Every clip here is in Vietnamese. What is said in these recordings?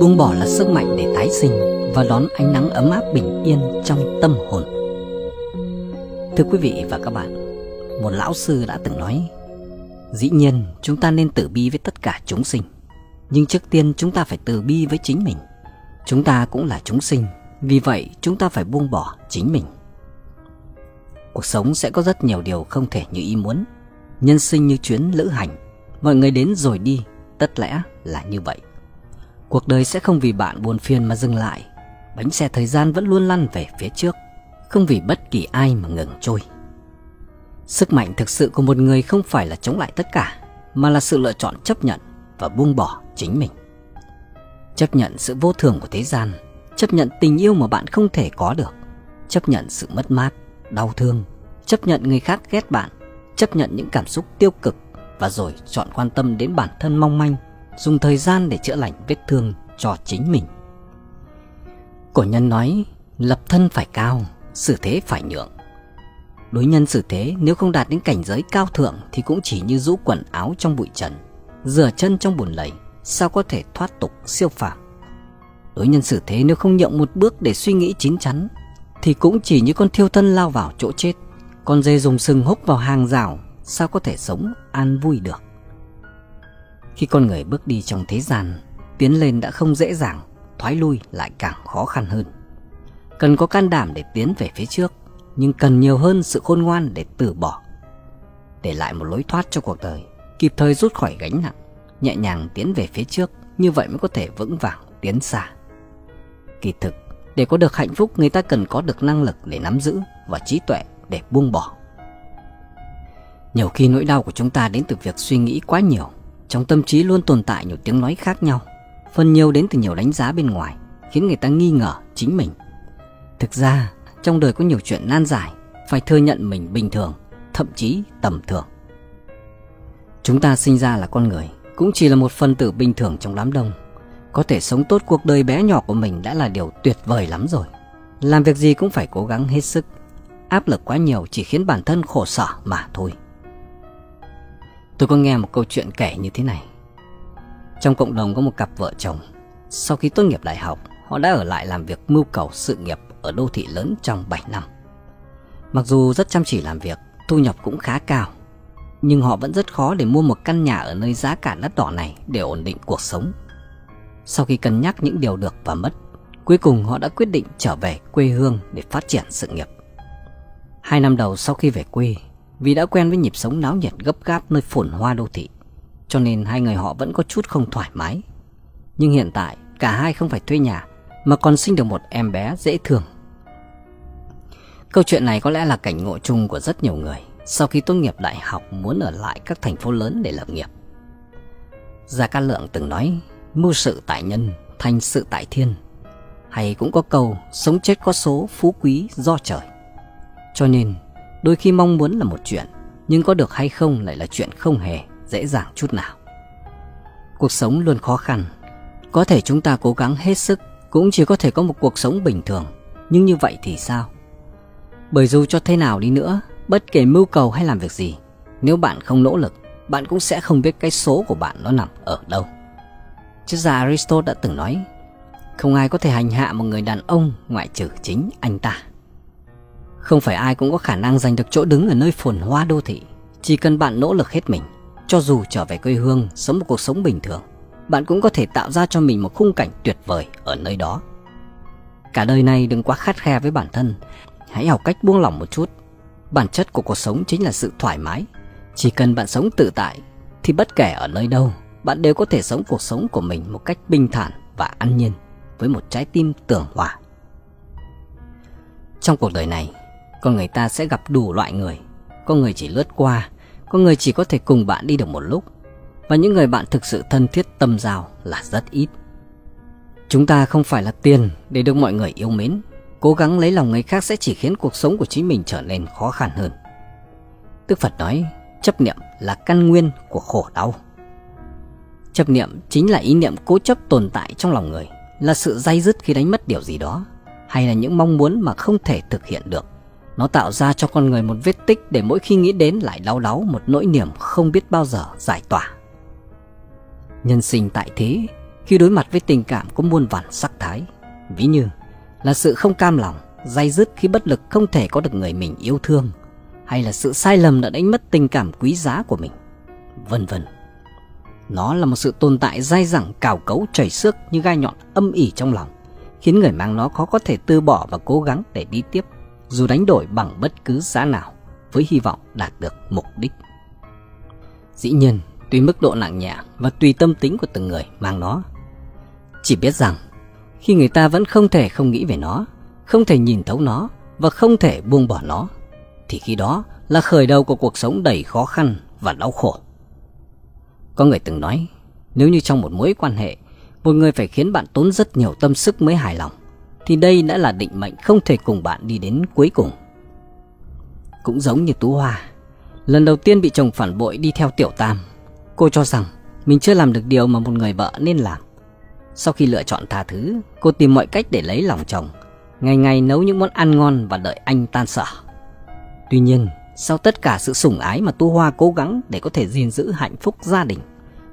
Buông bỏ là sức mạnh để tái sinh và đón ánh nắng ấm áp bình yên trong tâm hồn. Thưa quý vị và các bạn, một lão sư đã từng nói Dĩ nhiên chúng ta nên tử bi với tất cả chúng sinh Nhưng trước tiên chúng ta phải từ bi với chính mình. Chúng ta cũng là chúng sinh Vì vậy chúng ta phải buông bỏ chính mình. Cuộc sống sẽ có rất nhiều điều không thể như ý muốn. Nhân sinh như chuyến lữ hành Mọi người đến rồi đi Tất lẽ là như vậy. Cuộc đời sẽ không vì bạn buồn phiền mà dừng lại. Bánh xe thời gian vẫn luôn lăn về phía trước Không vì bất kỳ ai mà ngừng trôi. Sức mạnh thực sự của một người không phải là chống lại tất cả Mà là sự lựa chọn chấp nhận và buông bỏ chính mình. Chấp nhận sự vô thường của thế gian Chấp nhận tình yêu mà bạn không thể có được Chấp nhận sự mất mát, đau thương Chấp nhận người khác ghét bạn Chấp nhận những cảm xúc tiêu cực Và rồi chọn quan tâm đến bản thân mong manh. Dùng thời gian để chữa lành vết thương cho chính mình. Cổ nhân nói, Lập thân phải cao, Xử thế phải nhượng. Đối nhân xử thế, nếu không đạt đến cảnh giới cao thượng Thì cũng chỉ như rũ quần áo trong bụi trần, Rửa chân trong bùn lầy, Sao có thể thoát tục siêu phàm? Đối nhân xử thế nếu không nhượng một bước để suy nghĩ chín chắn, Thì cũng chỉ như con thiêu thân lao vào chỗ chết. Con dê dùng sừng húc vào hàng rào, Sao có thể sống an vui được? Khi con người bước đi trong thế gian Tiến lên đã không dễ dàng Thoái lui lại càng khó khăn hơn Cần có can đảm để tiến về phía trước nhưng cần nhiều hơn sự khôn ngoan để từ bỏ. Để lại một lối thoát cho cuộc đời, kịp thời rút khỏi gánh nặng, nhẹ nhàng tiến về phía trước, như vậy mới có thể vững vàng tiến xa. Kỳ thực, để có được hạnh phúc người ta cần có được năng lực để nắm giữ và trí tuệ để buông bỏ. Nhiều khi nỗi đau của chúng ta đến từ việc suy nghĩ quá nhiều, trong tâm trí luôn tồn tại nhiều tiếng nói khác nhau, phần nhiều đến từ nhiều đánh giá bên ngoài, khiến người ta nghi ngờ chính mình. Thực ra, trong đời có nhiều chuyện nan giải Phải thừa nhận mình bình thường Thậm chí tầm thường. Chúng ta sinh ra là con người Cũng chỉ là một phần tử bình thường trong đám đông. Có thể sống tốt cuộc đời bé nhỏ của mình Đã là điều tuyệt vời lắm rồi. Làm việc gì cũng phải cố gắng hết sức. Áp lực quá nhiều chỉ khiến bản thân khổ sở mà thôi. Tôi có nghe một câu chuyện kể như thế này Trong cộng đồng có một cặp vợ chồng Sau khi tốt nghiệp đại học Họ đã ở lại làm việc mưu cầu sự nghiệp ở đô thị lớn trong 7 năm. Mặc dù rất chăm chỉ làm việc, thu nhập cũng khá cao, nhưng họ vẫn rất khó để mua một căn nhà ở nơi giá cả đắt đỏ này để ổn định cuộc sống. Sau khi cân nhắc những điều được và mất, cuối cùng họ đã quyết định trở về quê hương để phát triển sự nghiệp. Hai năm đầu sau khi về quê, vì đã quen với nhịp sống náo nhiệt gấp gáp nơi phồn hoa đô thị, cho nên hai người họ vẫn có chút không thoải mái. Nhưng hiện tại, cả hai không phải thuê nhà mà còn sinh được một em bé dễ thương. Câu chuyện này có lẽ là cảnh ngộ chung của rất nhiều người sau khi tốt nghiệp đại học muốn ở lại các thành phố lớn để lập nghiệp. Gia Cát Lượng từng nói, mưu sự tại nhân, thành sự tại thiên. Hay cũng có câu, sống chết có số, phú quý do trời. Cho nên, đôi khi mong muốn là một chuyện, nhưng có được hay không lại là chuyện không hề dễ dàng chút nào. Cuộc sống luôn khó khăn, có thể chúng ta cố gắng hết sức cũng chỉ có thể có một cuộc sống bình thường. Nhưng như vậy thì sao? Bởi dù cho thế nào đi nữa, bất kể mưu cầu hay làm việc gì, nếu bạn không nỗ lực, bạn cũng sẽ không biết cái số của bạn nó nằm ở đâu. Triết gia Aristotle đã từng nói, không ai có thể hành hạ một người đàn ông ngoại trừ chính anh ta. Không phải ai cũng có khả năng giành được chỗ đứng ở nơi phồn hoa đô thị. Chỉ cần bạn nỗ lực hết mình, cho dù trở về quê hương, sống một cuộc sống bình thường, bạn cũng có thể tạo ra cho mình một khung cảnh tuyệt vời ở nơi đó. Cả đời này đừng quá khắt khe với bản thân, hãy học cách buông lỏng một chút. Bản chất của cuộc sống chính là sự thoải mái. Chỉ cần bạn sống tự tại, thì bất kể ở nơi đâu, bạn đều có thể sống cuộc sống của mình một cách bình thản và an nhiên, với một trái tim tưởng hòa. Trong cuộc đời này, con người ta sẽ gặp đủ loại người. Có người chỉ lướt qua, có người chỉ có thể cùng bạn đi được một lúc, và những người bạn thực sự thân thiết tâm giao là rất ít. Chúng ta không phải là tiền để được mọi người yêu mến. Cố gắng lấy lòng người khác sẽ chỉ khiến cuộc sống của chính mình trở nên khó khăn hơn. Đức Phật nói, chấp niệm là căn nguyên của khổ đau. Chấp niệm chính là ý niệm cố chấp tồn tại trong lòng người, là sự dây dứt khi đánh mất điều gì đó, hay là những mong muốn mà không thể thực hiện được. Nó tạo ra cho con người một vết tích để mỗi khi nghĩ đến lại đau đáu một nỗi niềm không biết bao giờ giải tỏa. Nhân sinh tại thế, khi đối mặt với tình cảm có muôn vàn sắc thái. Ví như là sự không cam lòng, dây dứt khi bất lực không thể có được người mình yêu thương, hay là sự sai lầm đã đánh mất tình cảm quý giá của mình, vân vân. Nó là một sự tồn tại dai dẳng cào cấu chảy xước như gai nhọn âm ỉ trong lòng, khiến người mang nó khó có thể từ bỏ và cố gắng để đi tiếp, dù đánh đổi bằng bất cứ giá nào, với hy vọng đạt được mục đích. Dĩ nhiên, tùy mức độ nặng nhẹ và tùy tâm tính của từng người mang nó. Chỉ biết rằng, khi người ta vẫn không thể không nghĩ về nó, không thể nhìn thấu nó và không thể buông bỏ nó, thì khi đó là khởi đầu của cuộc sống đầy khó khăn và đau khổ. Có người từng nói, nếu như trong một mối quan hệ, một người phải khiến bạn tốn rất nhiều tâm sức mới hài lòng, thì đây đã là định mệnh không thể cùng bạn đi đến cuối cùng. Cũng giống như Tú Hoa, lần đầu tiên bị chồng phản bội đi theo Tiểu Tam, cô cho rằng mình chưa làm được điều mà một người vợ nên làm. Sau khi lựa chọn tha thứ, cô tìm mọi cách để lấy lòng chồng, ngày ngày nấu những món ăn ngon và đợi anh tan sở. Tuy nhiên, sau tất cả sự sủng ái mà Tu Hoa cố gắng để có thể gìn giữ hạnh phúc gia đình,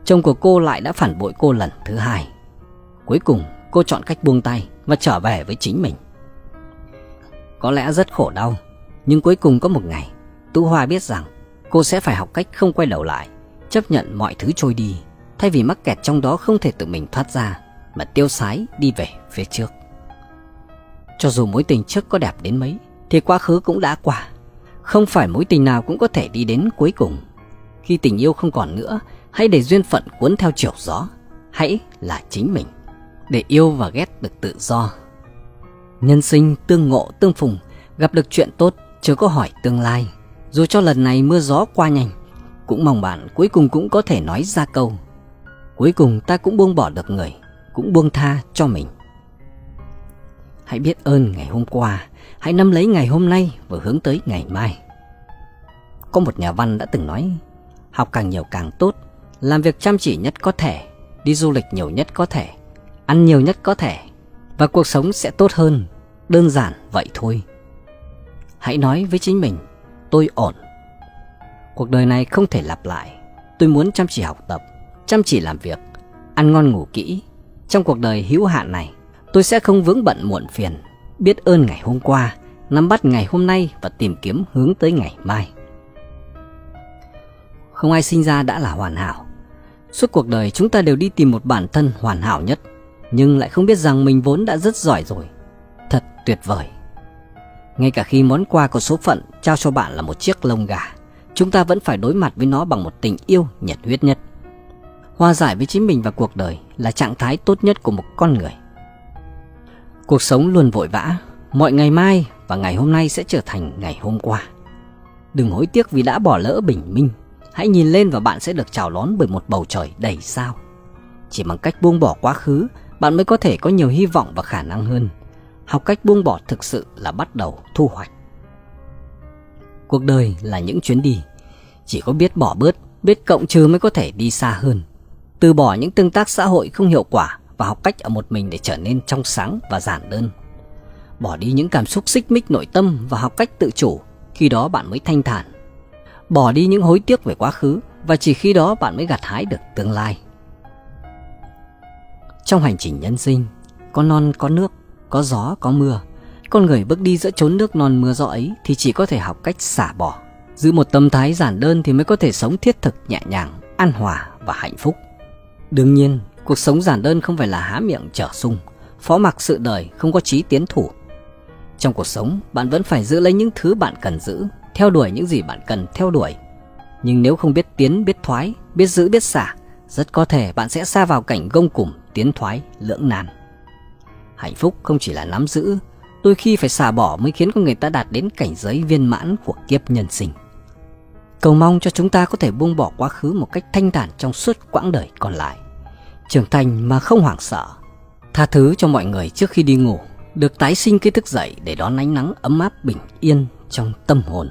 chồng của cô lại đã phản bội cô lần thứ hai. Cuối cùng, cô chọn cách buông tay và trở về với chính mình. Có lẽ rất khổ đau, nhưng cuối cùng có một ngày, tú Hoa biết rằng cô sẽ phải học cách không quay đầu lại, chấp nhận mọi thứ trôi đi, thay vì mắc kẹt trong đó không thể tự mình thoát ra, mà tiêu sái đi về phía trước. Cho dù mối tình trước có đẹp đến mấy, thì quá khứ cũng đã qua. Không phải mối tình nào cũng có thể đi đến cuối cùng. Khi tình yêu không còn nữa, hãy để duyên phận cuốn theo chiều gió. Hãy là chính mình, để yêu và ghét được tự do. Nhân sinh tương ngộ tương phùng, gặp được chuyện tốt, chưa có hỏi tương lai. Dù cho lần này mưa gió qua nhanh, cũng mong bạn cuối cùng cũng có thể nói ra câu. Cuối cùng ta cũng buông bỏ được người, cũng buông tha cho mình. Hãy biết ơn ngày hôm qua, hãy nắm lấy ngày hôm nay và hướng tới ngày mai. Có một nhà văn đã từng nói, học càng nhiều càng tốt, làm việc chăm chỉ nhất có thể, đi du lịch nhiều nhất có thể, ăn nhiều nhất có thể, và cuộc sống sẽ tốt hơn, đơn giản vậy thôi. Hãy nói với chính mình, tôi ổn. Cuộc đời này không thể lặp lại, tôi muốn chăm chỉ học tập, chăm chỉ làm việc, ăn ngon ngủ kỹ. Trong cuộc đời hữu hạn này, tôi sẽ không vướng bận muộn phiền, biết ơn ngày hôm qua, nắm bắt ngày hôm nay và tìm kiếm hướng tới ngày mai. Không ai sinh ra đã là hoàn hảo. Suốt cuộc đời chúng ta đều đi tìm một bản thân hoàn hảo nhất, nhưng lại không biết rằng mình vốn đã rất giỏi rồi. Thật tuyệt vời. Ngay cả khi món quà của số phận trao cho bạn là một chiếc lông gà, chúng ta vẫn phải đối mặt với nó bằng một tình yêu nhiệt huyết nhất. Hòa giải với chính mình và cuộc đời là trạng thái tốt nhất của một con người. Cuộc sống luôn vội vã, mọi ngày mai và ngày hôm nay sẽ trở thành ngày hôm qua. Đừng hối tiếc vì đã bỏ lỡ bình minh, hãy nhìn lên và bạn sẽ được chào đón bởi một bầu trời đầy sao. Chỉ bằng cách buông bỏ quá khứ, bạn mới có thể có nhiều hy vọng và khả năng hơn. Học cách buông bỏ thực sự là bắt đầu thu hoạch. Cuộc đời là những chuyến đi, chỉ có biết bỏ bớt, biết cộng trừ mới có thể đi xa hơn. Từ bỏ những tương tác xã hội không hiệu quả và học cách ở một mình để trở nên trong sáng và giản đơn. Bỏ đi những cảm xúc xích mích nội tâm và học cách tự chủ, khi đó bạn mới thanh thản. Bỏ đi những hối tiếc về quá khứ và chỉ khi đó bạn mới gặt hái được tương lai. Trong hành trình nhân sinh, có non có nước, có gió có mưa. Con người bước đi giữa chốn nước non mưa gió ấy thì chỉ có thể học cách xả bỏ. Giữ một tâm thái giản đơn thì mới có thể sống thiết thực nhẹ nhàng, an hòa và hạnh phúc. Đương nhiên, Cuộc sống giản đơn không phải là há miệng trở sung, phó mặc sự đời không có chí tiến thủ. Trong cuộc sống, bạn vẫn phải giữ lấy những thứ bạn cần giữ, theo đuổi những gì bạn cần theo đuổi. Nhưng nếu không biết tiến, biết thoái, biết giữ, biết xả, rất có thể bạn sẽ xa vào cảnh gông cùm, tiến thoái, lưỡng nan. Hạnh phúc không chỉ là nắm giữ, đôi khi phải xả bỏ mới khiến con người ta đạt đến cảnh giới viên mãn của kiếp nhân sinh. Cầu mong cho chúng ta có thể buông bỏ quá khứ một cách thanh thản trong suốt quãng đời còn lại trưởng thành mà không hoảng sợ, tha thứ cho mọi người trước khi đi ngủ, được tái sinh cái thức dậy để đón ánh nắng ấm áp bình yên trong tâm hồn.